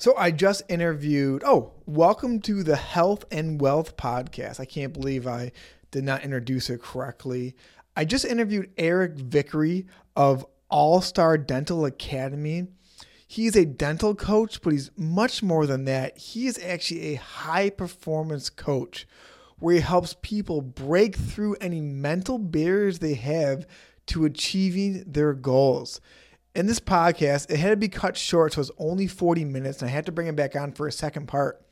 So I just interviewed. Oh, welcome to the Health and Wealth podcast. I can't believe I did not introduce it correctly. I just interviewed Eric Vickery of All Star Dental Academy. He's a dental coach, but he's much more than that. He is actually a high performance coach where he helps people break through any mental barriers they have to achieving their goals in this podcast, it had to be cut short, so it's only 40 minutes, and I had to bring it back on for a second part.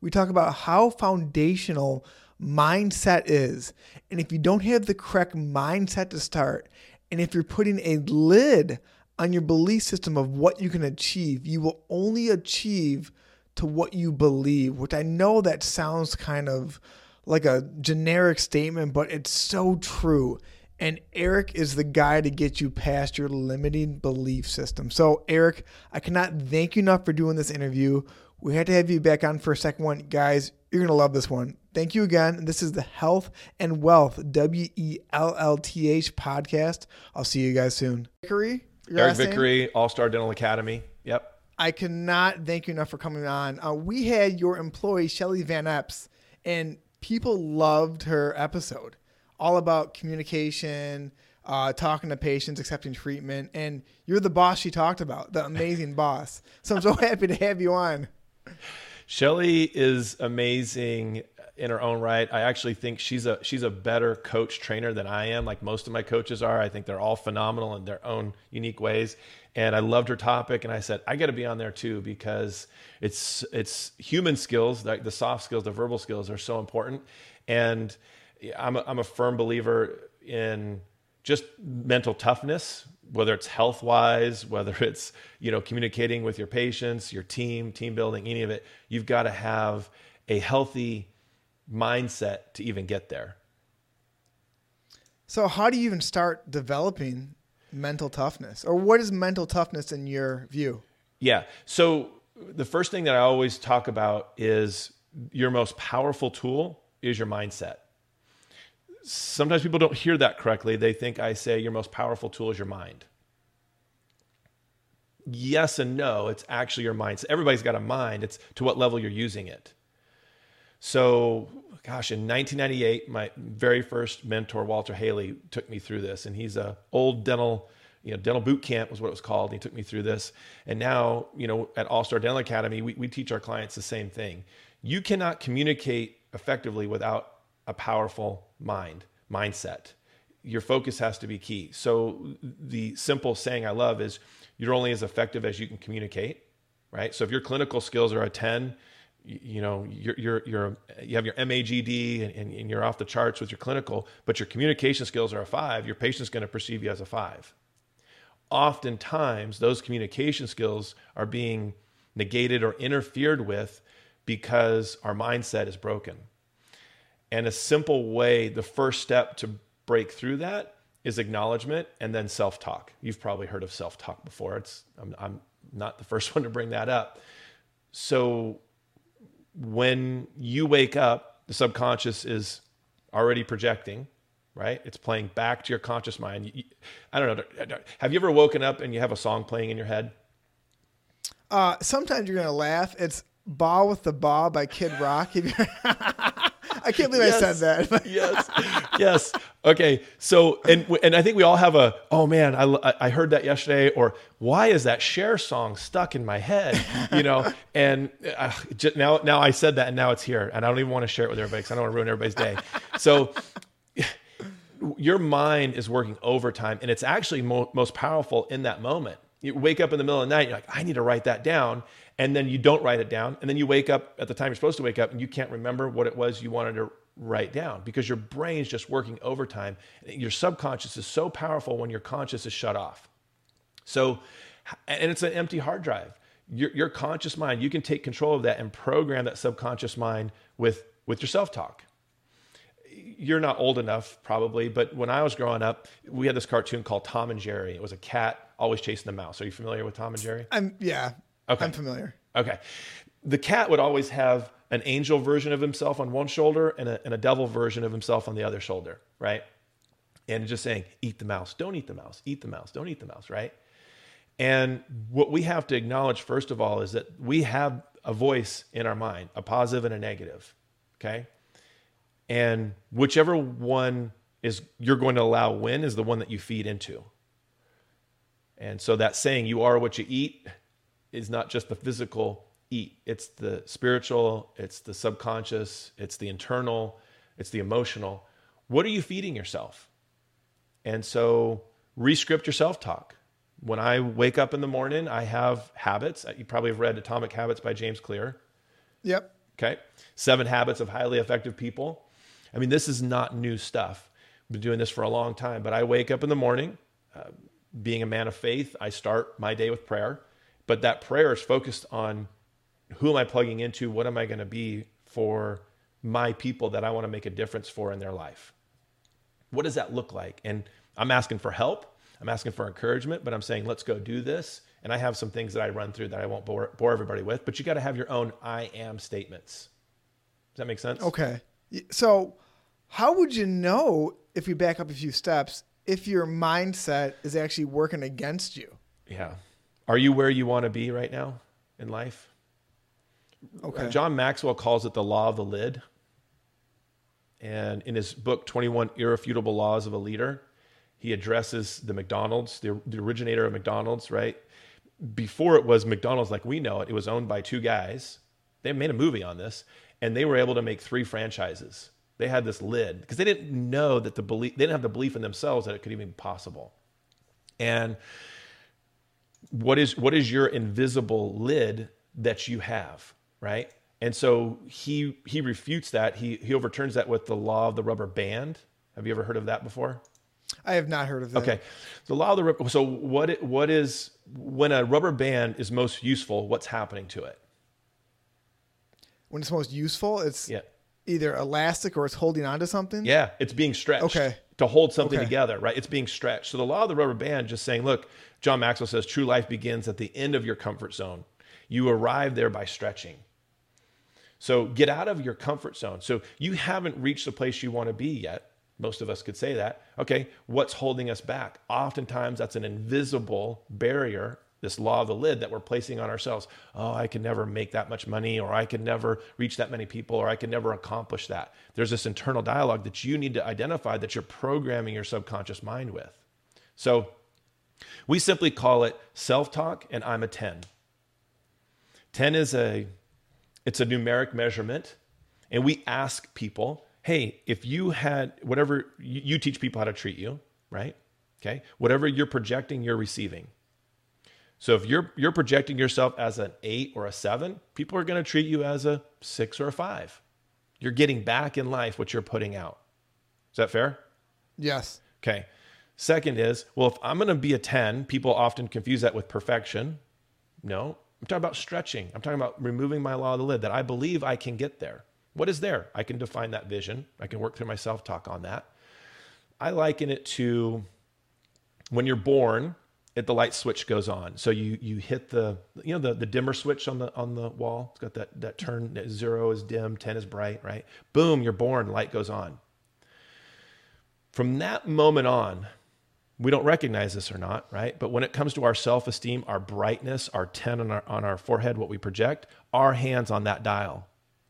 We talk about how foundational mindset is. And if you don't have the correct mindset to start, and if you're putting a lid on your belief system of what you can achieve, you will only achieve to what you believe, which I know that sounds kind of like a generic statement, but it's so true. And Eric is the guy to get you past your limiting belief system. So, Eric, I cannot thank you enough for doing this interview. We had to have you back on for a second one. Guys, you're going to love this one. Thank you again. This is the Health and Wealth, W E L L T H podcast. I'll see you guys soon. Vickery? Eric Vickery, All Star Dental Academy. Yep. I cannot thank you enough for coming on. Uh, we had your employee, Shelly Van Epps, and people loved her episode all about communication, uh, talking to patients, accepting treatment, and you're the boss she talked about, the amazing boss. So I'm so happy to have you on. Shelly is amazing in her own right. I actually think she's a she's a better coach trainer than I am. Like most of my coaches are. I think they're all phenomenal in their own unique ways. And I loved her topic, and I said I got to be on there too because it's it's human skills, like the soft skills, the verbal skills, are so important. And I'm a, I'm a firm believer in just mental toughness, whether it's health wise, whether it's you know communicating with your patients, your team, team building, any of it. You've got to have a healthy mindset to even get there. So, how do you even start developing mental toughness, or what is mental toughness in your view? Yeah. So, the first thing that I always talk about is your most powerful tool is your mindset sometimes people don't hear that correctly. They think I say your most powerful tool is your mind. Yes and no, it's actually your mind. So everybody's got a mind. It's to what level you're using it. So, gosh, in 1998, my very first mentor, Walter Hailey, took me through this, and he's a old dental, you know, dental boot camp was what it was called. He took me through this, and now, you know, at All Star Dental Academy, we, we teach our clients the same thing. You cannot communicate effectively without a powerful mind, mindset. Your focus has to be key. So the simple saying I love is you're only as effective as you can communicate, right? So if your clinical skills are a 10, you, know, you're, you're, you're, you have your MAGD and, and you're off the charts with your clinical, but your communication skills are a five, your patient's going to perceive you as a five. Oftentimes, those communication skills are being negated or interfered with because our mindset is broken. And a simple way, the first step to break through that is acknowledgement and then self talk. You've probably heard of self talk before. It's, I'm, I'm not the first one to bring that up. So when you wake up, the subconscious is already projecting, right? It's playing back to your conscious mind. I don't know. Have you ever woken up and you have a song playing in your head? Uh, sometimes you're gonna laugh. It's "Bawitdaba" by Kid Rock. I can't believe yes, I said that. yes, yes. Okay, so and and I think we all have a oh man, I I heard that yesterday, or why is that share song stuck in my head? You know, and uh, just, now now I said that, and now it's here, and I don't even want to share it with everybody because I don't want to ruin everybody's day. So. Your mind is working overtime, and it's actually mo- most powerful in that moment. You wake up in the middle of the night, you're like, I need to write that down and then you don't write it down. And then you wake up at the time you're supposed to wake up and you can't remember what it was you wanted to write down because your brain's just working overtime. Your subconscious is so powerful when your conscious is shut off. So and it's an empty hard drive. Your, your conscious mind you can take control of that and program that subconscious mind with with your self-talk. You're not old enough probably but when i was growing up we had this cartoon called tom and jerry. It was a cat always chasing the mouse. Are you familiar with tom and jerry? I'm yeah Okay. I'm familiar. Okay. The cat would always have an angel version of himself on one shoulder and a, and a devil version of himself on the other shoulder, right? And just saying, eat the mouse, don't eat the mouse, eat the mouse, don't eat the mouse, right? And what we have to acknowledge, first of all, is that we have a voice in our mind, a positive and a negative. Okay. And whichever one is you're going to allow win is the one that you feed into. And so that saying, you are what you eat, is not just the physical eat, it's the spiritual, it's the subconscious, it's the internal, it's the emotional. What are you feeding yourself? And so rescript your self talk. When I wake up in the morning, I have habits. You probably have read Atomic Habits by James Clear. Yep. Okay. Seven habits of highly effective people. I mean, this is not new stuff. I've been doing this for a long time, but I wake up in the morning, uh, being a man of faith, I start my day with prayer. But that prayer is focused on who am I plugging into? What am I going to be for my people that I want to make a difference for in their life? What does that look like? And I'm asking for help. I'm asking for encouragement, but I'm saying, let's go do this. And I have some things that I run through that I won't bore, bore everybody with, but you got to have your own I am statements. Does that make sense? Okay. So, how would you know if we back up a few steps if your mindset is actually working against you? Yeah. Are you where you want to be right now in life? Okay. John Maxwell calls it the law of the lid. And in his book, 21 Irrefutable Laws of a Leader, he addresses the McDonald's, the, the originator of McDonald's, right? Before it was McDonald's like we know it, it was owned by two guys. They made a movie on this, and they were able to make three franchises. They had this lid because they didn't know that the belief, they didn't have the belief in themselves that it could even be possible. And what is what is your invisible lid that you have, right? And so he he refutes that. He he overturns that with the law of the rubber band. Have you ever heard of that before? I have not heard of that. Okay, the law of the rubber. So what it, what is when a rubber band is most useful? What's happening to it? When it's most useful, it's Yeah, either elastic or it's holding onto something. yeah, it's being stretched. Okay. To hold something Okay. together, right? It's being stretched. So the law of the rubber band just saying, look, John Maxwell says true life begins at the end of your comfort zone. You arrive there by stretching. So get out of your comfort zone. So you haven't reached the place you want to be yet. Most of us could say that. Okay, what's holding us back? Oftentimes that's an invisible barrier, this law of the lid that we're placing on ourselves. Oh, I can never make that much money, or I can never reach that many people, or I can never accomplish that. There's this internal dialogue that you need to identify that you're programming your subconscious mind with. So we simply call it self talk, and I'm a 10. 10 is a it's a numeric measurement and we ask people hey if you had whatever you, you teach people how to treat you right okay whatever you're projecting you're receiving so if you're you're projecting yourself as an 8 or a 7 people are going to treat you as a 6 or a 5 you're getting back in life what you're putting out is that fair Yes. Okay. Second is, well, if I'm going to be a 10, people often confuse that with perfection. No, I'm talking about stretching. I'm talking about removing my law of the lid that I believe I can get there. What is there? I can define that vision. I can work through my self talk on that. I liken it to when you're born, it, the light switch goes on. So you you hit the you know the, the dimmer switch on the on the wall. It's got that that turn that zero is dim, ten is bright, right? Boom, you're born, light goes on. From that moment on, we don't recognize this or not, right? But when it comes to our self esteem, our brightness, our 10 on our, on our forehead, what we project, our hands on that dial.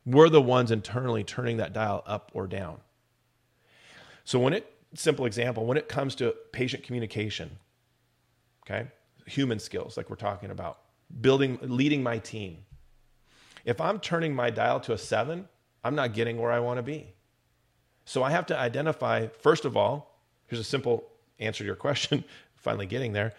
We're the ones internally turning that dial up or down. So, when it, simple example, when it comes to patient communication, okay, human skills, like we're talking about, building, leading my team. If I'm turning my dial to a seven, I'm not getting where I want to be. So I have to identify, first of all, here's a simple answer to your question, finally getting there.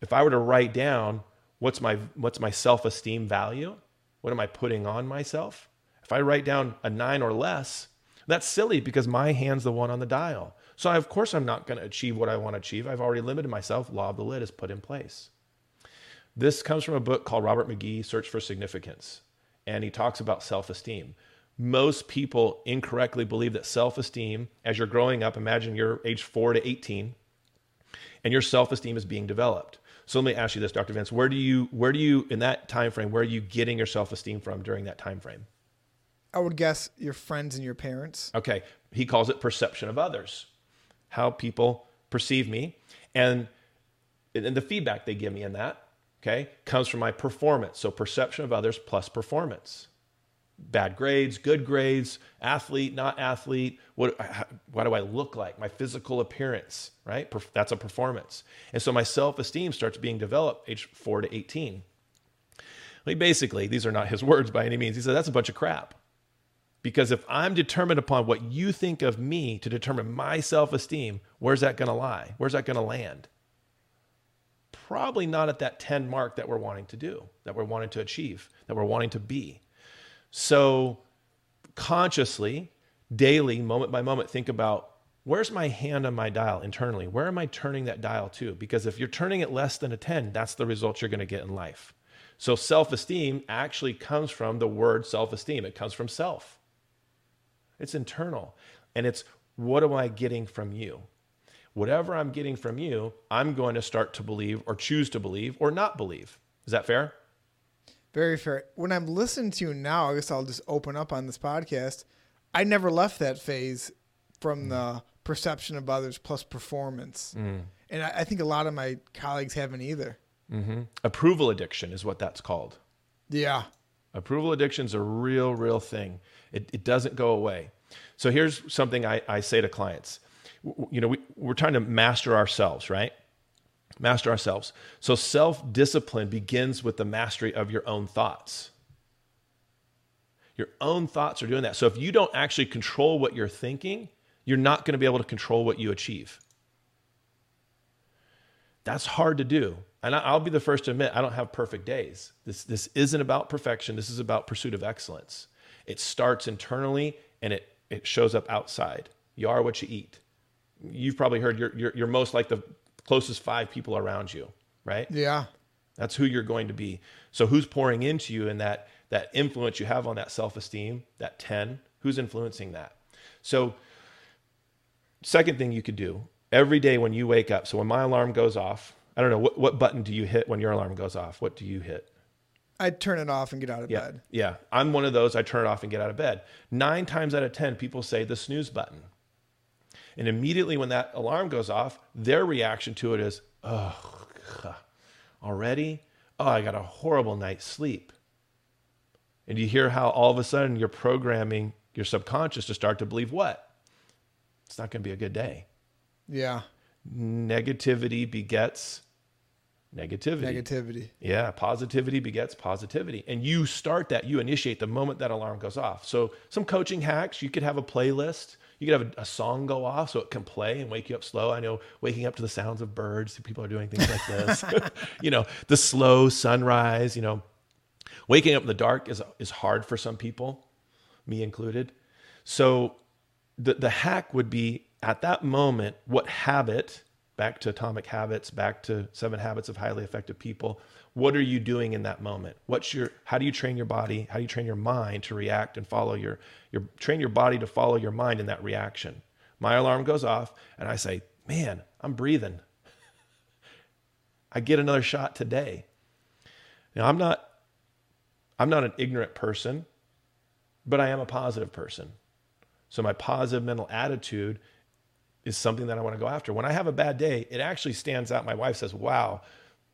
If I were to write down what's my what's my self-esteem value, what am I putting on myself? If I write down a 9 or less, that's silly because my hand's the one on the dial. So I, of course I'm not going to achieve what I want to achieve. I've already limited myself. Law of the lid is put in place. This comes from a book called Robert McGee, Search for Significance, and he talks about self-esteem most people incorrectly believe that self esteem, as you're growing up, imagine you're age four to 18, and your self esteem is being developed. So let me ask you this, Dr. Vince, where do you, where do you, in that time frame, where are you getting your self esteem from during that time frame? I would guess your friends and your parents. Okay, he calls it perception of others, how people perceive me, and and the feedback they give me in that. okay, comes from my performance. So perception of others plus performance. Bad grades, good grades, athlete, not athlete. What, what do I look like? My physical appearance, right? That's a performance. And so my self esteem starts being developed age four to 18. Like basically, these are not his words by any means. He said, that's a bunch of crap. Because if I'm determined upon what you think of me to determine my self esteem, where's that going to lie? Where's that going to land? Probably not at that 10 mark that we're wanting to do, that we're wanting to achieve, that we're wanting to be. So, consciously, daily, moment by moment, think about where's my hand on my dial internally? Where am I turning that dial to? Because if you're turning it less than a 10, that's the result you're going to get in life. So, self esteem actually comes from the word self esteem, it comes from self. It's internal. And it's what am I getting from you? Whatever I'm getting from you, I'm going to start to believe or choose to believe or not believe. Is that fair? Very fair. When I'm listening to you now, I guess I'll just open up on this podcast. I never left that phase from mm. the perception of others plus performance. Mm. And I, I, think a lot of my colleagues haven't either. Mm-hmm. Approval addiction is what that's called. Yeah. Approval addiction is a real, real thing. It, it doesn't go away. So here's something I, I say to clients. You know, we, we're trying to master ourselves, right? Master ourselves. So self discipline begins with the mastery of your own thoughts. Your own thoughts are doing that. So if you don't actually control what you're thinking, you're not going to be able to control what you achieve. That's hard to do. And I'll be the first to admit I don't have perfect days. This, this isn't about perfection. This is about pursuit of excellence. It starts internally and it, it shows up outside. You are what you eat. You've probably heard you're, you're, you're most like the closest five people around you, right? Yeah. That's who you're going to be. So who's pouring into you and that, that influence you have on that self-esteem, that 10, who's influencing that? So second thing you could do every day when you wake up. So when my alarm goes off, I don't know what, what button do you hit when your alarm goes off? What do you hit? I turn it off and get out of yeah, bed. Yeah. I'm one of those. I turn it off and get out of bed. Nine times out of 10, people say the snooze button. And immediately when that alarm goes off, their reaction to it is, oh, already? Oh, I got a horrible night's sleep. And you hear how all of a sudden you're programming your subconscious to start to believe what? It's not going to be a good day. Yeah. Negativity begets negativity. Negativity. Yeah, positivity begets positivity. And you start that, you initiate the moment that alarm goes off. So, some coaching hacks you could have a playlist. You could have a, a, song go off so it can play and wake you up slow. I know waking up to the sounds of birds, people are doing things like this. you know, the slow sunrise, you know. Waking up in the dark is is hard for some people, me included. So the the hack would be at that moment what habit back to atomic habits back to seven habits of highly effective people. What are you doing in that moment? What's your how do you train your body? How do you train your mind to react and follow your your train your body to follow your mind in that reaction? My alarm goes off and i say man i'm breathing. I get another shot today. Now i'm not i'm not an ignorant person but i am a positive person. So my positive mental attitude is something that I want to go after. When I have a bad day, it actually stands out. My wife says, Wow,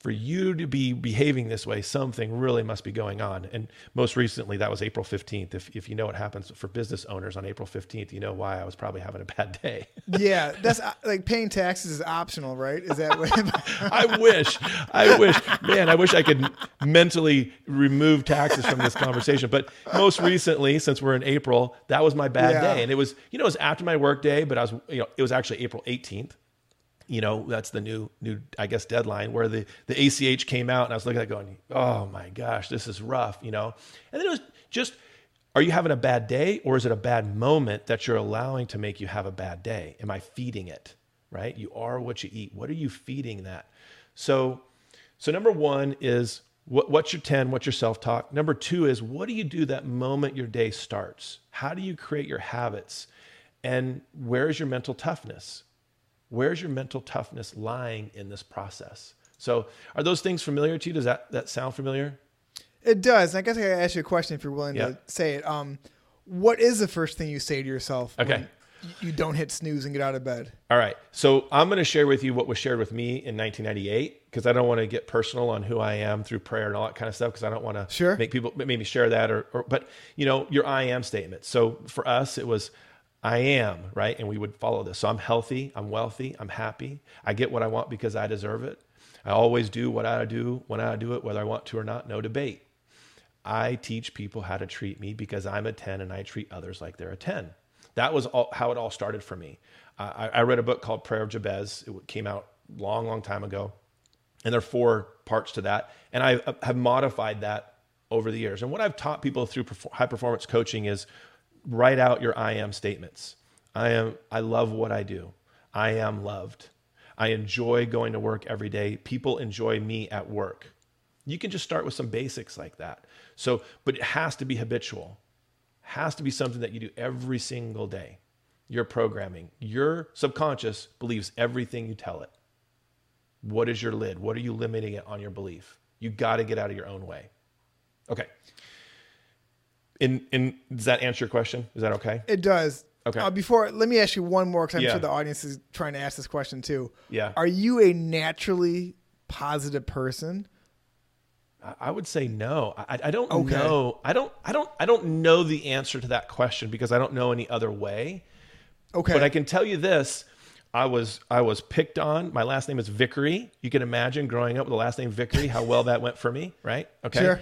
for you to be behaving this way, something really must be going on. And most recently, that was April 15th. If, if you know what happens for business owners on April 15th, you know why I was probably having a bad day. yeah, that's like paying taxes is optional, right? Is that what? I wish, I wish, man, I wish I could mentally remove taxes from this conversation. But most recently, since we're in April, that was my bad yeah. day. And it was, you know, it was after my work day, but I was, you know, it was actually April 18th you know that's the new new i guess deadline where the the ach came out and i was looking at it going oh my gosh this is rough you know? And then it was just are you having a bad day or is it a bad moment that you're allowing to make you have a bad day? Am i feeding it right? You are what you eat. What are you feeding that? So so number one is what, what's your 10 what's your self-talk? Number two is what do you do that moment your day starts? How do you create your habits? And where is your mental toughness Where's your mental toughness lying in this process? So, are those things familiar to you? Does that, that sound familiar? It does. I guess I gotta ask you a question if you're willing yeah. to say it. Um, what is the first thing you say to yourself? Okay. you don't hit snooze and get out of bed. All right. So I'm going to share with you what was shared with me in 1998 because I don't want to get personal on who I am through prayer and all that kind of stuff because I don't want to Sure. make people maybe share that or, or but you know your I am statement. So for us it was I am right, and we would follow this. So I'm healthy, I'm wealthy, I'm happy. I get what I want because I deserve it. I always do what I do when I do it, whether I want to or not. No debate. I teach people how to treat me because I'm a 10 and I treat others like they're a 10. That was all, how it all started for me. I, I read a book called Prayer of Jabez. It came out long, long time ago. And there are four parts to that. And I uh, have modified that over the years. And what I've taught people through high performance coaching is write out your I am statements. I am I love what I do. I am loved. I enjoy going to work every day. People enjoy me at work. You can just start with some basics like that. So, but it has to be habitual. Has to be something that you do every single day. Your programming, your subconscious believes everything you tell it. What is your lid? What are you limiting it on your belief? You got to get out of your own way. Okay. In in does that answer your question? Is that okay? It does. Okay. Uh, before, let me ask you one more because I'm Yeah. sure the audience is trying to ask this question too. Yeah. Are you a naturally positive person? I- would say no. I, I don't Okay. know. I don't. I don't. I don't know the answer to that question because I don't know any other way. Okay. But I can tell you this: I was I was picked on. My last name is Vickery. You can imagine growing up with the last name Vickery, how well that went for me, right? Okay. Sure.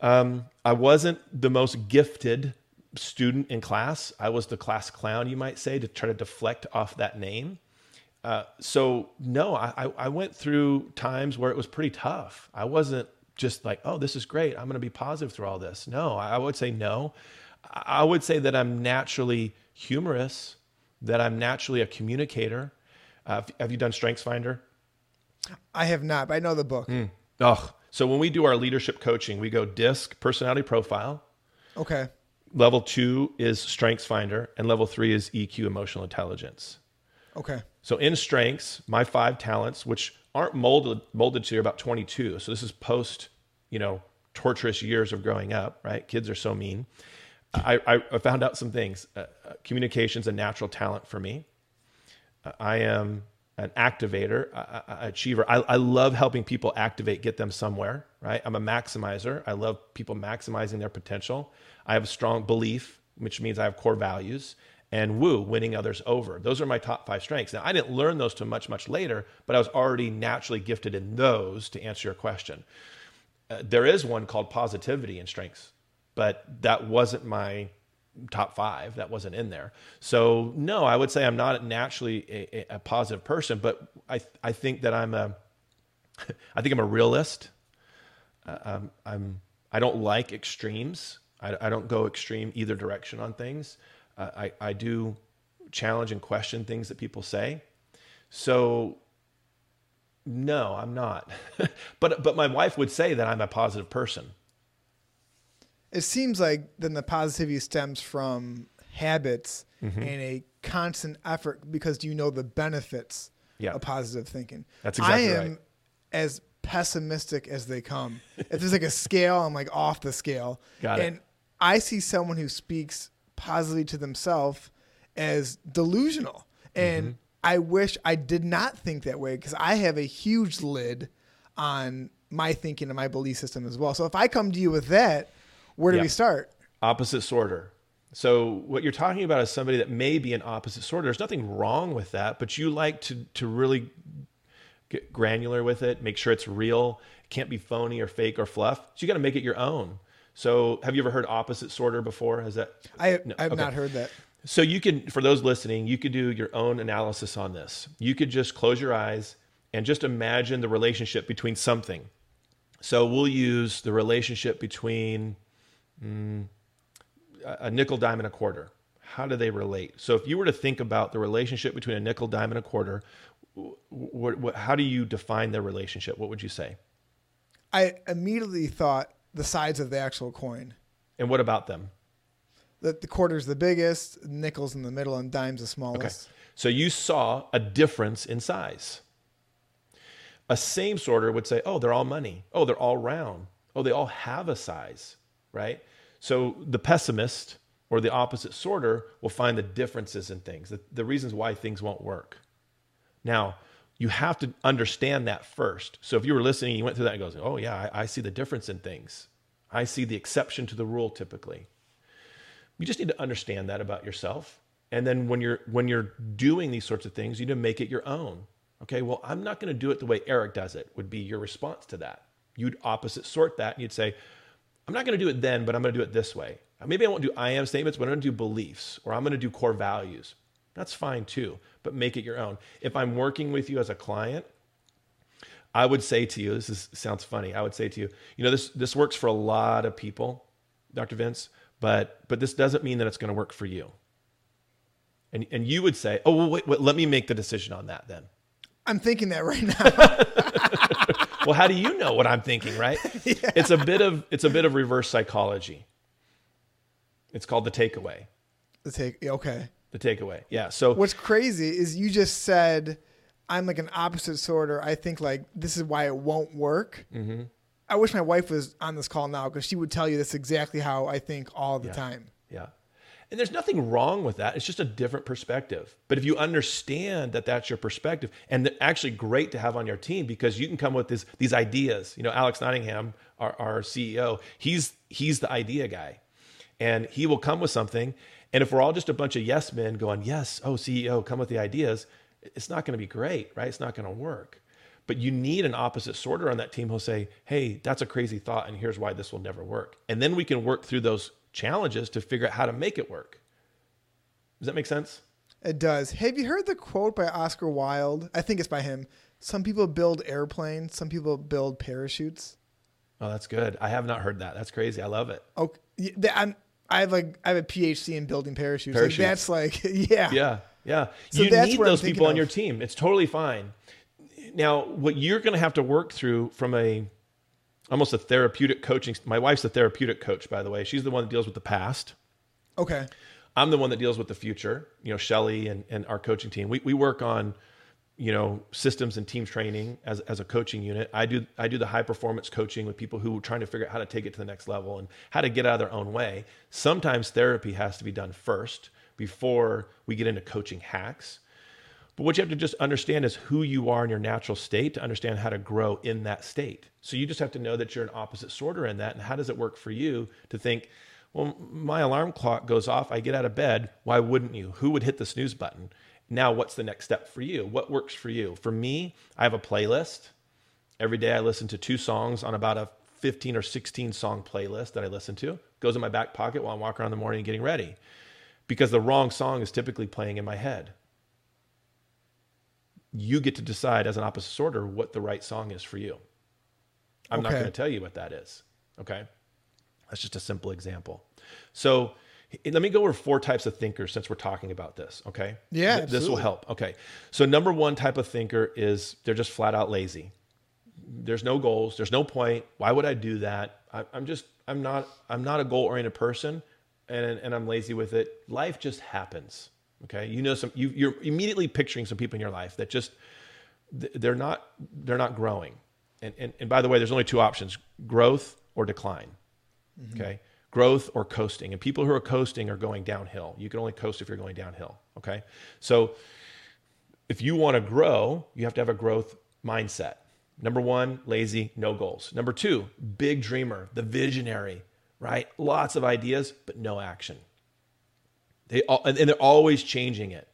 Um, I wasn't the most gifted student in class. I was the class clown, you might say, to try to deflect off that name. Uh, so no, I, I went through times where it was pretty tough. I wasn't just like, oh, this is great. I'm going to be positive through all this. No, I would say no. I would say that I'm naturally humorous, that I'm naturally a communicator. Uh, have you done Strengths Finder? I have not, but I know the book. Oh, so when we do our leadership coaching, we go DISC, personality profile. Okay. Level two is Strengths Finder, and level three is EQ, emotional intelligence. Okay. So in strengths, my five talents, which aren't molded molded to you're about 22. So this is post, you know, torturous years of growing up, right? Kids are so mean. I, I, found out some things. Uh, uh, communication's a natural talent for me. Uh, I am an activator, a, a- achiever. I, I love helping people activate, get them somewhere, right? I'm a maximizer. I love people maximizing their potential. I have a strong belief, which means I have core values. And woo, winning others over. Those are my top five strengths. Now, I didn't learn those till much, much later, but I was already naturally gifted in those to answer your question. Uh, there is one called positivity and strengths, but that wasn't my top five. That wasn't in there. So no, I would say I'm not naturally a, a- positive person, but I I think that I'm a I think I'm a realist. Uh, um, I'm I don't like extremes. I, I don't go extreme either direction on things. Uh, I I do challenge and question things that people say. So no, I'm not. but but my wife would say that I'm a positive person. It seems like then the positivity stems from habits Mm-hmm. and a constant effort because you know the benefits Yeah. of positive thinking. That's exactly right. I am right. as pessimistic as they come. if there's like a scale, I'm like off the scale. Got it. and I see someone who speaks positively to themselves as delusional. And Mm-hmm. I wish I did not think that way because I have a huge lid on my thinking and my belief system as well. So if I come to you with that, where do Yeah. we start? opposite sorter. So what you're talking about is somebody that may be an opposite sorter. There's nothing wrong with that, but you like to to really get granular with it, make sure it's real. It can't be phony or fake or fluff. So you got to make it your own. So have you ever heard opposite sorter before? Has that I, No, I have okay. not heard that. So you can, for those listening, you could do your own analysis on this. You could just close your eyes and just imagine the relationship between something. So we'll use the relationship between mm, a nickel, dime, and a quarter. How do they relate? So if you were to think about the relationship between a nickel, dime, and a quarter, how do you define their relationship? What would you say? I immediately thought the sides of the actual coin. And what about them? That the quarter's the biggest, nickels in the middle, and dime's the smallest. Okay. So you saw a difference in size. A same sorter would say, oh, they're all money. Oh, they're all round. Oh, they all have a size, right? So the pessimist or the opposite sorter will find the differences in things, the, the reasons why things won't work. Now, you have to understand that first. So if you were listening, you went through that and goes, "Oh yeah, I, I see the difference in things. I see the exception to the rule typically." You just need to understand that about yourself. And then when you're when you're doing these sorts of things, you need to make it your own. Okay, well, I'm not going to do it the way Eric does it. Would be your response to that. You'd opposite sort that, and you'd say, "I'm not going to do it then, but I'm going to do it this way." Uh, maybe I won't do I am statements, but I'm going to do beliefs, or I'm going to do core values. That's fine too, but make it your own. If I'm working with you as a client, I would say to you, this is, sounds funny. I would say to you, you know, this this works for a lot of people, Dr. Vince, but but this doesn't mean that it's going to work for you. And and you would say, oh well, wait, wait, let me make the decision on that then. I'm thinking that right now. well, how do you know what I'm thinking, right? yeah. It's a bit of it's a bit of reverse psychology. It's called the takeaway. The take okay. The takeaway. Yeah. So what's crazy is you just said I'm like an opposite sorter. I think like this is why it won't work. Mm-hmm. I wish my wife was on this call now because she would tell you that's exactly how I think all the yeah. time. Yeah. And there's nothing wrong with that. It's just a different perspective. But if you understand that that's your perspective, and actually great to have on your team because you can come with this, these ideas. You know, Alex Nottingham, our, our CEO, he's he's the idea guy, and he will come with something. And if we're all just a bunch of yes men going, yes, oh CEO, come with the ideas, it's not going to be great, right? It's not going to work. But you need an opposite sorter on that team who'll say, hey, that's a crazy thought, and here's why this will never work. And then we can work through those challenges to figure out how to make it work. Does that make sense? It does. Have you heard the quote by Oscar Wilde? I think it's by him. Some people build airplanes, some people build parachutes. Oh, that's good. I have not heard that. That's crazy. I love it. Okay, I'm, I have like I have a PhD in building parachutes. parachutes. Like that's like yeah, yeah, yeah. So you need those people on your team. It's totally fine. Now, what you're going to have to work through from a almost a therapeutic coaching. My wife's a therapeutic coach, by the way. She's the one that deals with the past. Okay. I'm the one that deals with the future. You know, Shelly and, and our coaching team. We we work on, you know, systems and team training as, as a coaching unit. I do I do the high performance coaching with people who are trying to figure out how to take it to the next level and how to get out of their own way. Sometimes therapy has to be done first before we get into coaching hacks. But what you have to just understand is who you are in your natural state to understand how to grow in that state. So you just have to know that you're an opposite sorter in that. And how does it work for you to think, well, my alarm clock goes off, I get out of bed. Why wouldn't you? Who would hit the snooze button? Now, what's the next step for you? What works for you? For me, I have a playlist. Every day I listen to two songs on about a 15 or 16 song playlist that I listen to. Goes in my back pocket while I'm walking around in the morning getting ready because the wrong song is typically playing in my head you get to decide as an opposite sorter what the right song is for you. I'm okay. not going to tell you what that is. Okay. That's just a simple example. So let me go over four types of thinkers since we're talking about this. Okay. Yeah. Th- this will help. Okay. So, number one type of thinker is they're just flat out lazy. There's no goals. There's no point. Why would I do that? I, I'm just, I'm not, I'm not a goal oriented person and, and I'm lazy with it. Life just happens. Okay, you know some you, you're immediately picturing some people in your life that just they're not they're not growing. And, and, and by the way, there's only two options: growth or decline. Mm-hmm. Okay, growth or coasting. And people who are coasting are going downhill. You can only coast if you're going downhill. Okay, so if you want to grow, you have to have a growth mindset. Number one, lazy, no goals. Number two, big dreamer, the visionary, right? Lots of ideas, but no action. They all, and they're always changing it.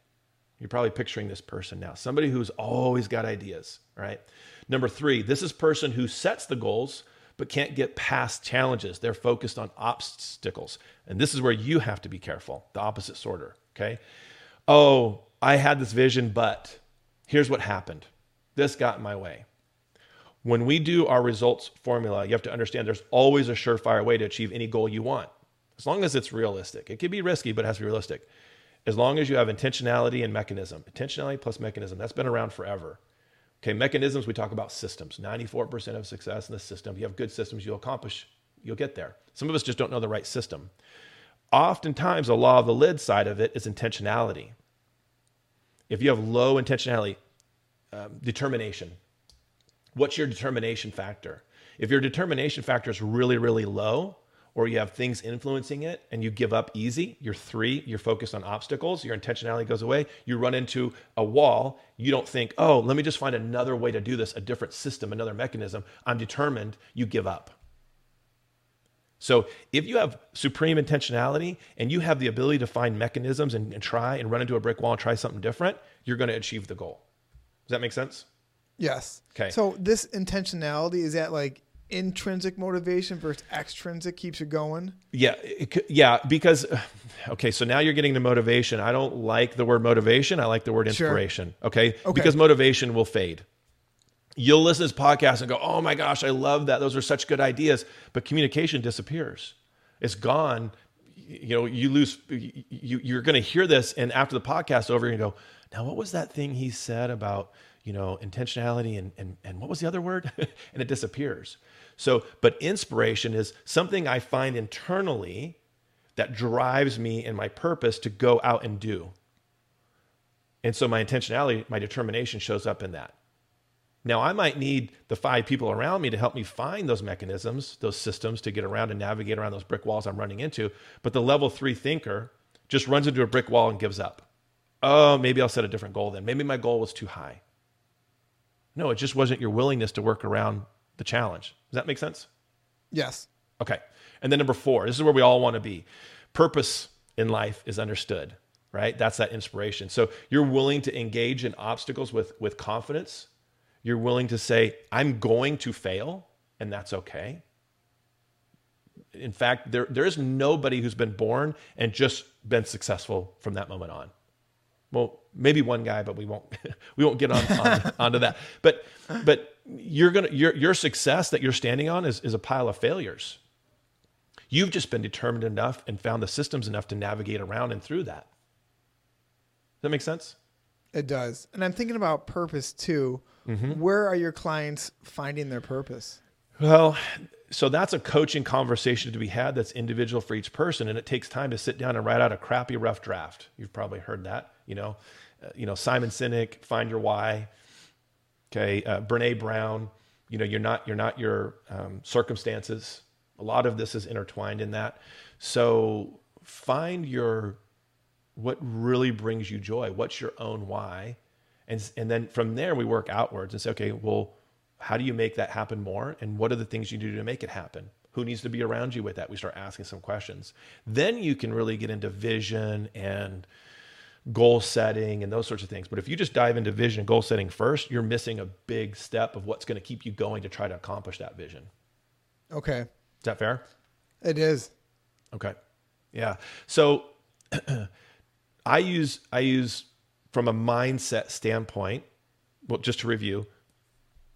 You're probably picturing this person now. Somebody who's always got ideas, right? Number three, this is person who sets the goals but can't get past challenges. They're focused on obstacles. And this is where you have to be careful, the opposite sorter, okay? Oh, I had this vision, but here's what happened. This got in my way. When we do our results formula, you have to understand there's always a surefire way to achieve any goal you want as long as it's realistic. It can be risky, but it has to be realistic. As long as you have intentionality and mechanism, intentionality plus mechanism, that's been around forever. Okay, mechanisms, we talk about systems. 94% of success in the system. If you have good systems, you'll accomplish, you'll get there. Some of us just don't know the right system. Oftentimes, the law of the lid side of it is intentionality. If you have low intentionality, um, determination, what's your determination factor? If your determination factor is really, really low, or you have things influencing it and you give up easy. You're three, you're focused on obstacles, your intentionality goes away. You run into a wall. You don't think, oh, let me just find another way to do this, a different system, another mechanism. I'm determined. You give up. So if you have supreme intentionality and you have the ability to find mechanisms and, and try and run into a brick wall and try something different, you're going to achieve the goal. Does that make sense? Yes. Okay. So this intentionality is that like intrinsic motivation versus extrinsic keeps you going. Yeah, it, yeah. Because okay, so now you're getting to motivation. I don't like the word motivation. I like the word inspiration. Sure. Okay? okay, because motivation will fade. You'll listen to this podcast and go, "Oh my gosh, I love that. Those are such good ideas." But communication disappears. It's gone. You know, you lose. You, you're going to hear this, and after the podcast over, you go, "Now, what was that thing he said about?" you know, intentionality and, and, and what was the other word? and it disappears. So, but inspiration is something I find internally that drives me and my purpose to go out and do. And so my intentionality, my determination shows up in that. Now, I might need the five people around me to help me find those mechanisms, those systems to get around and navigate around those brick walls I'm running into. But the level three thinker just runs into a brick wall and gives up. Oh, maybe I'll set a different goal then. Maybe my goal was too high. No, it just wasn't your willingness to work around the challenge. Does that make sense? Yes. Okay. And then number four, this is where we all want to be. Purpose in life is understood, right? That's that inspiration. So you're willing to engage in obstacles with, with confidence. You're willing to say, I'm going to fail, and that's okay. In fact, there, there is nobody who's been born and just been successful from that moment on. Well, maybe one guy, but we won't we won't get on, on onto that. But but you're gonna your your success that you're standing on is, is a pile of failures. You've just been determined enough and found the systems enough to navigate around and through that. Does that make sense? It does. And I'm thinking about purpose too. Mm-hmm. Where are your clients finding their purpose? Well, so that's a coaching conversation to be had that's individual for each person and it takes time to sit down and write out a crappy rough draft you've probably heard that you know uh, you know simon sinek find your why okay uh, brene brown you know you're not you're not your um, circumstances a lot of this is intertwined in that so find your what really brings you joy what's your own why and and then from there we work outwards and say okay well how do you make that happen more? And what are the things you do to make it happen? Who needs to be around you with that? We start asking some questions. Then you can really get into vision and goal setting and those sorts of things. But if you just dive into vision and goal setting first, you're missing a big step of what's going to keep you going to try to accomplish that vision. Okay. Is that fair? It is. Okay. Yeah. So I use I use from a mindset standpoint, well just to review,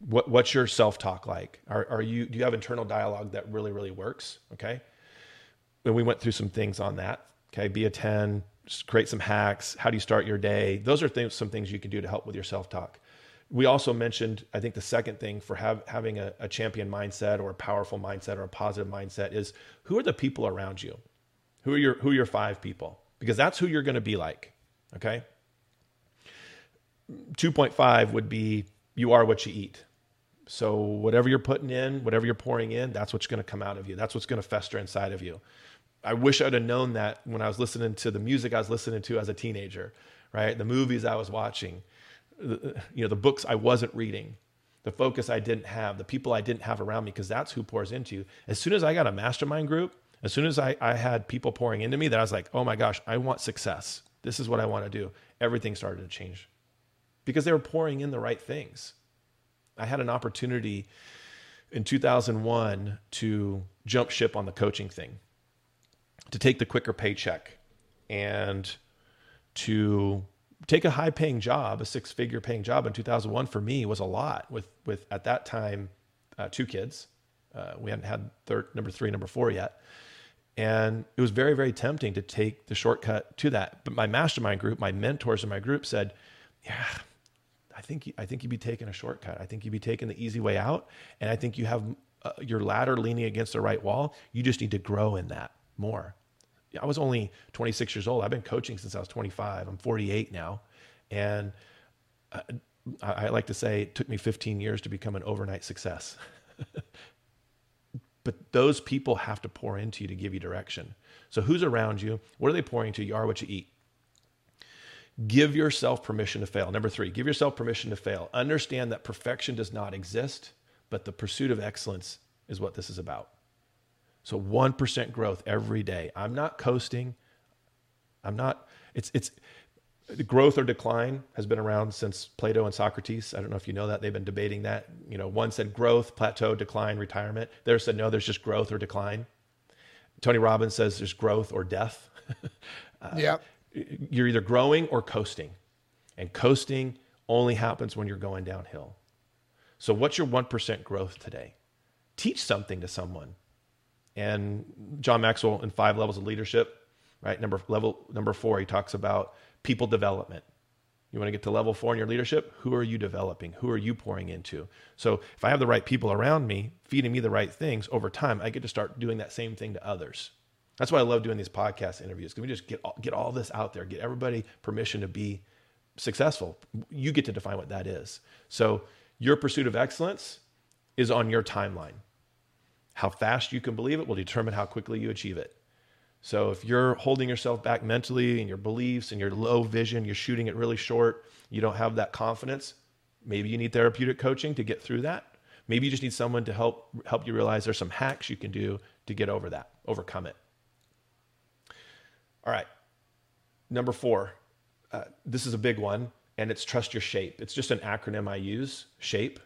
what, what's your self-talk like? Are, are you, do you have internal dialogue that really, really works? Okay. And we went through some things on that. Okay. Be a 10, create some hacks. How do you start your day? Those are things, some things you can do to help with your self-talk. We also mentioned, I think the second thing for have, having a, a champion mindset or a powerful mindset or a positive mindset is who are the people around you? Who are your, who are your five people? Because that's who you're going to be like. Okay. 2.5 would be you are what you eat. So whatever you're putting in, whatever you're pouring in, that's what's going to come out of you. That's what's going to fester inside of you. I wish I'd have known that when I was listening to the music I was listening to as a teenager, right? The movies I was watching, uh, you know, the books I wasn't reading, the focus I didn't have, the people I didn't have around me, because that's who pours into you. As soon as I got a mastermind group, as soon as I, I had people pouring into me, that I was like, oh my gosh, I want success. This is what I want to do. Everything started to change because they were pouring in the right things. I had an opportunity in 2001 to jump ship on the coaching thing, to take the quicker paycheck and to take a high paying job, a six figure paying job in 2001 for me was a lot with, with at that time, uh, two kids. Uh, we hadn't had third, number three, number four yet. And it was very, very tempting to take the shortcut to that. But my mastermind group, my mentors in my group said, yeah, I think I think you'd be taking a shortcut. I think you'd be taking the easy way out, and I think you have uh, your ladder leaning against the right wall. You just need to grow in that more. I was only 26 years old. I've been coaching since I was 25. I'm 48 now, and uh, I, I like to say it took me 15 years to become an overnight success. But those people have to pour into you to give you direction. So who's around you? What are they pouring into? You are what you eat. Give yourself permission to fail. Number three, give yourself permission to fail. Understand that perfection does not exist, but the pursuit of excellence is what this is about. So 1% growth every day. I'm not coasting. I'm not, it's, it's, growth or decline has been around since Plato and Socrates. I don't know if you know that. They've been debating that. You know, one said growth, plateau, decline, retirement. The other said no, there's just growth or decline. Tony Robbins says there's growth or death. uh, yeah. You're either growing or coasting. And coasting only happens when you're going downhill. So, what's your 1% growth today? Teach something to someone. And John Maxwell in Five Levels of Leadership, right? Number level number four, he talks about people development. You want to get to level four in your leadership? Who are you developing? Who are you pouring into? So if I have the right people around me, feeding me the right things over time, I get to start doing that same thing to others. That's why I love doing these podcast interviews. Can we just get all, get all this out there, get everybody permission to be successful? You get to define what that is. So your pursuit of excellence is on your timeline. How fast you can believe it will determine how quickly you achieve it. So if you're holding yourself back mentally and your beliefs and your low vision, you're shooting it really short, you don't have that confidence, maybe you need therapeutic coaching to get through that. Maybe you just need someone to help help you realize there's some hacks you can do to get over that, overcome it. All right. Number 4. Uh, this is a big one and it's trust your shape. It's just an acronym I use, SHAPE,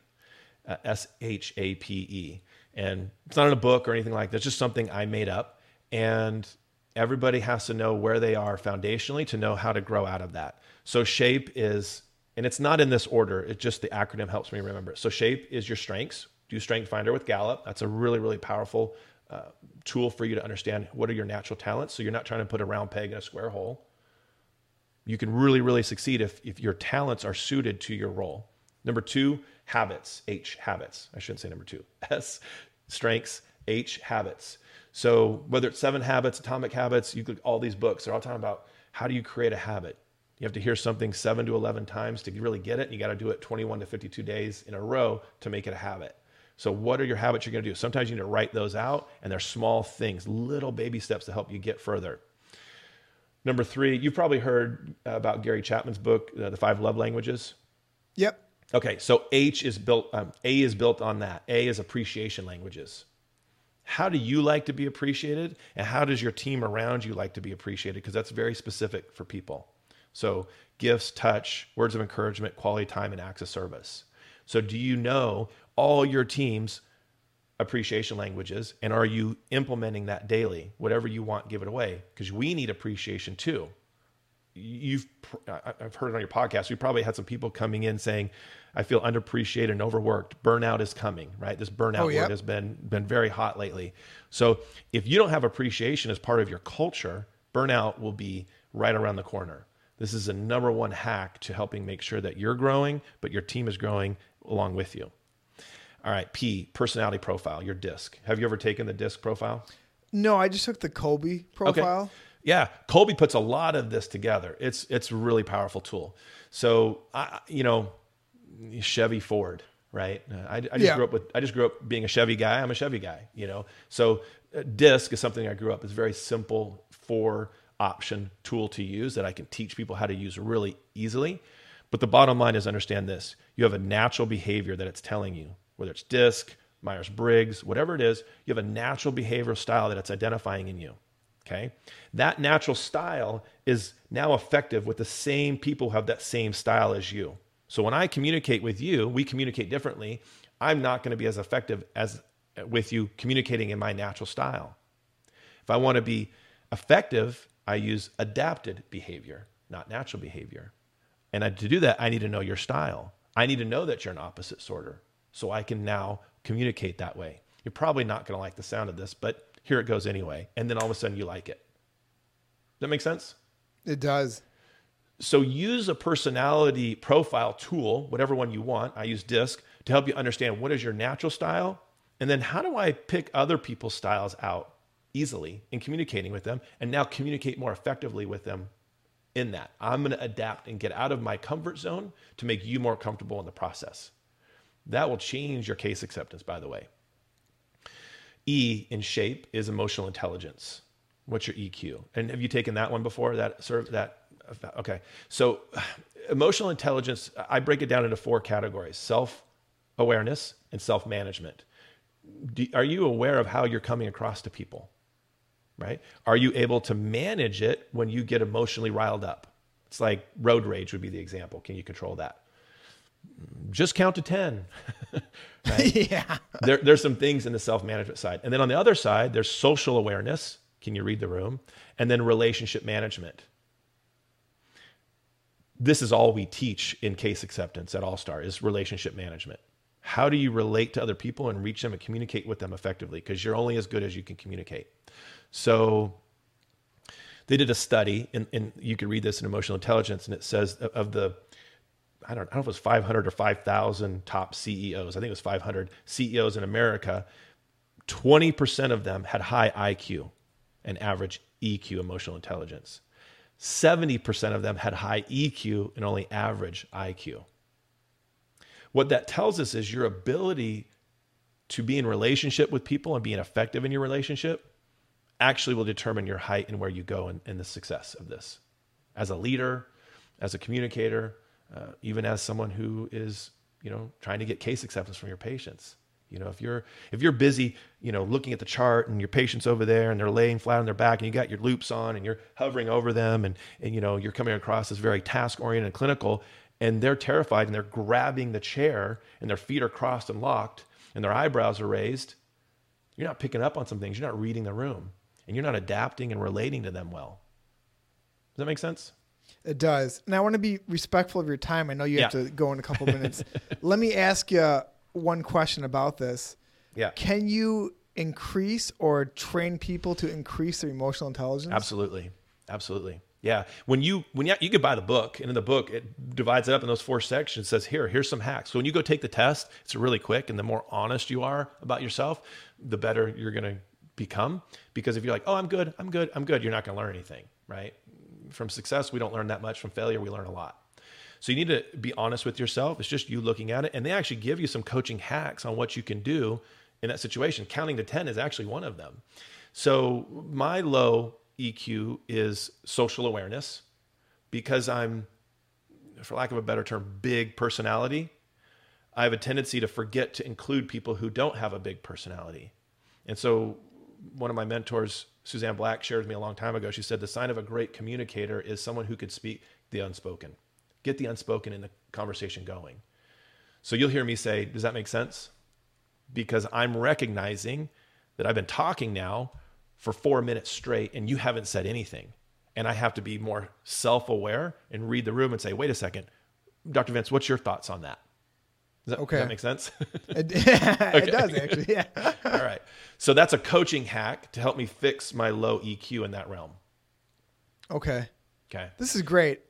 uh, S H A P E. And it's not in a book or anything like that. It's just something I made up. And everybody has to know where they are foundationally to know how to grow out of that. So shape is, and it's not in this order. It just the acronym helps me remember. So shape is your strengths. Do Strength Finder with Gallup. That's a really really powerful uh, tool for you to understand what are your natural talents. So you're not trying to put a round peg in a square hole. You can really really succeed if if your talents are suited to your role. Number two, habits. H habits. I shouldn't say number two. S strengths. H habits. So whether it's Seven Habits, Atomic Habits, you could all these books, they're all talking about how do you create a habit. You have to hear something seven to 11 times to really get it. You got to do it 21 to 52 days in a row to make it a habit. So, what are your habits you're going to do? Sometimes you need to write those out, and they're small things, little baby steps to help you get further. Number three, you've probably heard about Gary Chapman's book, uh, The Five Love Languages. Yep. Okay, so H is built, um, A is built on that. A is appreciation languages. How do you like to be appreciated? And how does your team around you like to be appreciated? Because that's very specific for people. So, gifts, touch, words of encouragement, quality time, and acts of service. So, do you know all your team's appreciation languages? And are you implementing that daily? Whatever you want, give it away. Because we need appreciation too. You've, I've heard it on your podcast, we probably had some people coming in saying, I feel underappreciated and overworked. Burnout is coming, right? This burnout oh, yep. word has been been very hot lately. So if you don't have appreciation as part of your culture, burnout will be right around the corner. This is a number one hack to helping make sure that you're growing, but your team is growing along with you. All right, P, personality profile, your disc. Have you ever taken the disc profile? No, I just took the Kolbe profile. Okay. Yeah, Kolbe puts a lot of this together. It's it's a really powerful tool. So I, you know, Chevy Ford, right? I, I just yeah. grew up with I just grew up being a Chevy guy. I'm a Chevy guy, you know. So uh, disc is something I grew up. It's very simple four option tool to use that I can teach people how to use really easily. But the bottom line is understand this: you have a natural behavior that it's telling you, whether it's disc, Myers Briggs, whatever it is. You have a natural behavioral style that it's identifying in you. Okay, that natural style is now effective with the same people who have that same style as you. So when I communicate with you, we communicate differently. I'm not going to be as effective as with you communicating in my natural style. If I want to be effective, I use adapted behavior, not natural behavior. And to do that, I need to know your style. I need to know that you're an opposite sorter so I can now communicate that way. You're probably not going to like the sound of this, but here it goes anyway. And then all of a sudden you like it. Does that make sense? It does. So use a personality profile tool, whatever one you want. I use DISC to help you understand what is your natural style, and then how do I pick other people's styles out easily in communicating with them, and now communicate more effectively with them in that. I'm going to adapt and get out of my comfort zone to make you more comfortable in the process. That will change your case acceptance, by the way. E in shape is emotional intelligence. What's your EQ? And have you taken that one before? That sort of that okay. So emotional intelligence, I break it down into four categories: self-awareness and self-management. Are you aware of how you're coming across to people? Right? Are you able to manage it when you get emotionally riled up? It's like road rage would be the example. Can you control that? Just count to 10. yeah. There, there's some things in the self management side. And then on the other side, there's social awareness. Can you read the room? And then relationship management. This is all we teach in case acceptance at All Star is relationship management. How do you relate to other people and reach them and communicate with them effectively? Because you're only as good as you can communicate. So they did a study, and, and you can read this in emotional intelligence, and it says of the I don't, I don't know if it was 500 or 5,000 top CEOs. I think it was 500 CEOs in America. 20% of them had high IQ and average EQ, emotional intelligence. 70% of them had high EQ and only average IQ. What that tells us is your ability to be in relationship with people and being effective in your relationship actually will determine your height and where you go in, in the success of this. As a leader, as a communicator, uh, even as someone who is, you know, trying to get case acceptance from your patients. You know, if you're if you're busy, you know, looking at the chart and your patient's over there and they're laying flat on their back and you got your loupes on and you're hovering over them and and you know you're coming across as very task oriented and clinical and they're terrified and they're grabbing the chair and their feet are crossed and locked and their eyebrows are raised, you're not picking up on some things. You're not reading the room and you're not adapting and relating to them well. Does that make sense? It does. And I want to be respectful of your time. I know you yeah. have to go in a couple minutes. Let me ask you one question about this. Yeah. Can you increase or train people to increase their emotional intelligence? Absolutely. Absolutely. Yeah. When you when you, you could buy the book, and in the book it divides it up in those four sections. Says here, here's some hacks. So when you go take the test, it's really quick, and the more honest you are about yourself, the better you're going to become. Because if you're like, oh, I'm good, I'm good, I'm good, you're not going to learn anything, right? From success, we don't learn that much. From failure, we learn a lot. So you need to be honest with yourself. It's just you looking at it. And they actually give you some coaching hacks on what you can do in that situation. Counting to 10 is actually one of them. So my low EQ is social awareness because I'm, for lack of a better term, big personality. I have a tendency to forget to include people who don't have a big personality. And so one of my mentors, Suzanne Black, shared with me a long time ago. She said the sign of a great communicator is someone who could speak the unspoken get the unspoken in the conversation going. So you'll hear me say, Does that make sense? Because I'm recognizing that I've been talking now for four minutes straight and you haven't said anything. And I have to be more self aware and read the room and say, Wait a second, Dr. Vince, what's your thoughts on that? Does that, okay. does that make sense? it, it does actually. Yeah. All right. So that's a coaching hack to help me fix my low EQ in that realm. Okay. Okay. This is great.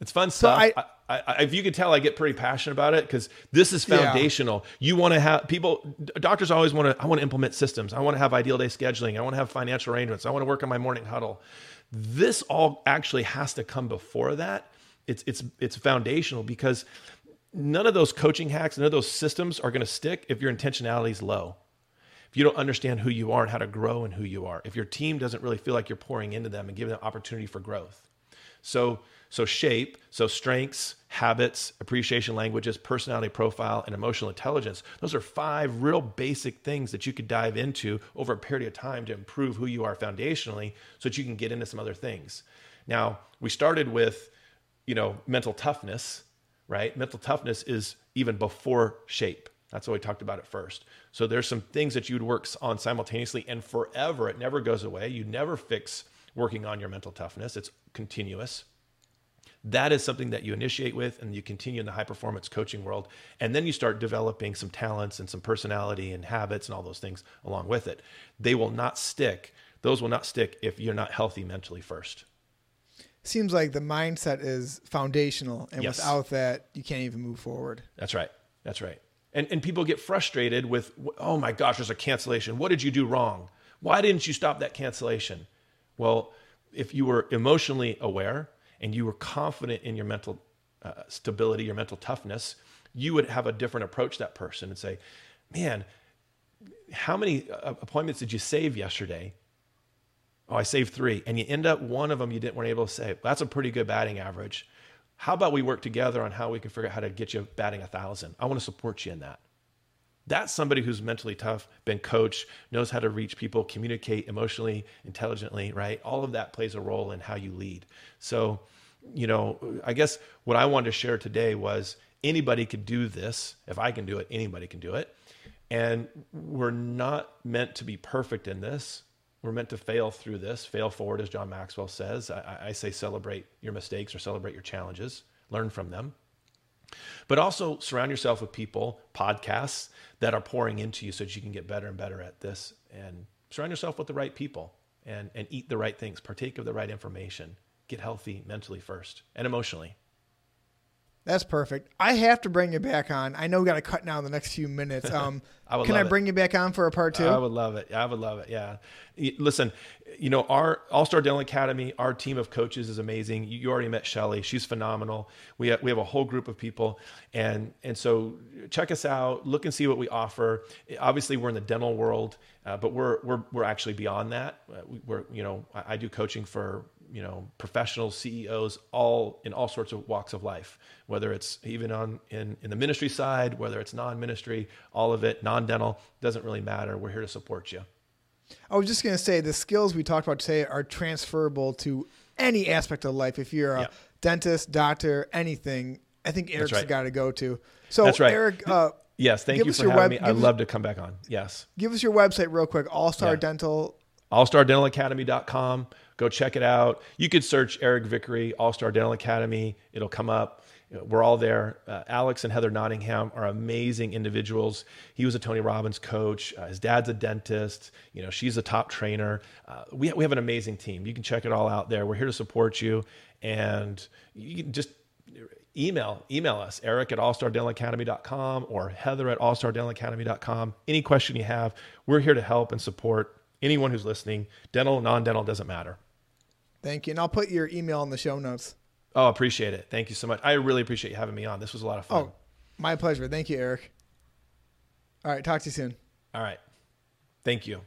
It's fun stuff. I, I, I, if you could tell, I get pretty passionate about it because this is foundational. Yeah. You want to have people, doctors always want to, I want to implement systems. I want to have ideal day scheduling. I want to have financial arrangements. I want to work on my morning huddle. This all actually has to come before that. It's, it's, it's foundational because none of those coaching hacks, none of those systems are going to stick if your intentionality is low. If you don't understand who you are and how to grow and who you are, if your team doesn't really feel like you're pouring into them and giving them opportunity for growth. So, so, shape, so strengths, habits, appreciation languages, personality profile, and emotional intelligence. Those are five real basic things that you could dive into over a period of time to improve who you are foundationally so that you can get into some other things. Now, we started with, you know, mental toughness, right? Mental toughness is even before shape. That's why we talked about it first. So there's some things that you would work on simultaneously and forever. It never goes away. You never fix working on your mental toughness. It's continuous. That is something that you initiate with and you continue in the high performance coaching world. And then you start developing some talents and some personality and habits and all those things along with it. They will not stick those will not stick if you're not healthy mentally first. Seems like the mindset is foundational and yes. without that you can't even move forward. That's right. That's right. And, and people get frustrated with oh my gosh there's a cancellation. What did you do wrong? Why didn't you stop that cancellation? Well if you were emotionally aware and you were confident in your mental uh, stability, your mental toughness, you would have a different approach that person and say, man, how many uh, appointments did you save yesterday? Oh, I saved three. And you end up one of them you didn't weren't able to save. That's a pretty good batting average. How about we work together on how we can figure out how to get you batting a thousand? I want to support you in that. That's somebody who's mentally tough, been coached, knows how to reach people, communicate emotionally, intelligently, right? All of that plays a role in how you lead. So, you know, I guess what I wanted to share today was anybody could do this. If I can do it, anybody can do it. And we're not meant to be perfect in this. We're meant to fail through this, fail forward, as John Maxwell says. I, I say celebrate your mistakes or celebrate your challenges, learn from them. But also surround yourself with people, podcasts that are pouring into you so that you can get better and better at this. And surround yourself with the right people and, and eat the right things, partake of the right information, get healthy mentally first and emotionally. That's perfect. I have to bring you back on. I know we got to cut now in the next few minutes. Um, I can I it. bring you back on for a part two? I would love it. I would love it. Yeah. Listen, you know, our All Star Dental Academy, our team of coaches is amazing. You already met Shelly. She's phenomenal. We have, we have a whole group of people. And, and so check us out, look and see what we offer. Obviously, we're in the dental world, uh, but we're, we're, we're actually beyond that. Uh, we- we're, you know, I, I do coaching for, you know, professionals, CEOs, all in all sorts of walks of life, whether it's even on in, in the ministry side, whether it's non-ministry, all of it, non-dental, doesn't really matter. We're here to support you. I was just going to say the skills we talked about today are transferable to any aspect of life. If you're a Yeah. dentist, doctor, anything, I think Eric's right. guy to go to. So, That's right. Eric, uh, Yes, thank Give you for having web- me. I'd love to come back on. Yes. give us your website real quick. All Star Yeah. Dental. allstardentalacademy.com. Go check it out. You could search Eric Vickery, All Star Dental Academy. It'll come up. We're all there. Uh, Alex and Heather Nottingham are amazing individuals. He was a Tony Robbins coach. Uh, his dad's a dentist. You know, she's a top trainer. Uh, we, we have an amazing team. You can check it all out there. We're here to support you. And you can just email email us eric at allstardentalacademy.com or heather at allstardentalacademy.com any question you have we're here to help and support anyone who's listening dental non-dental doesn't matter Thank you. And I'll put your email in the show notes. oh appreciate it thank you so much i really appreciate you having me on this was a lot of fun Oh, my pleasure. Thank you, Eric. All right. Talk to you soon. all right thank you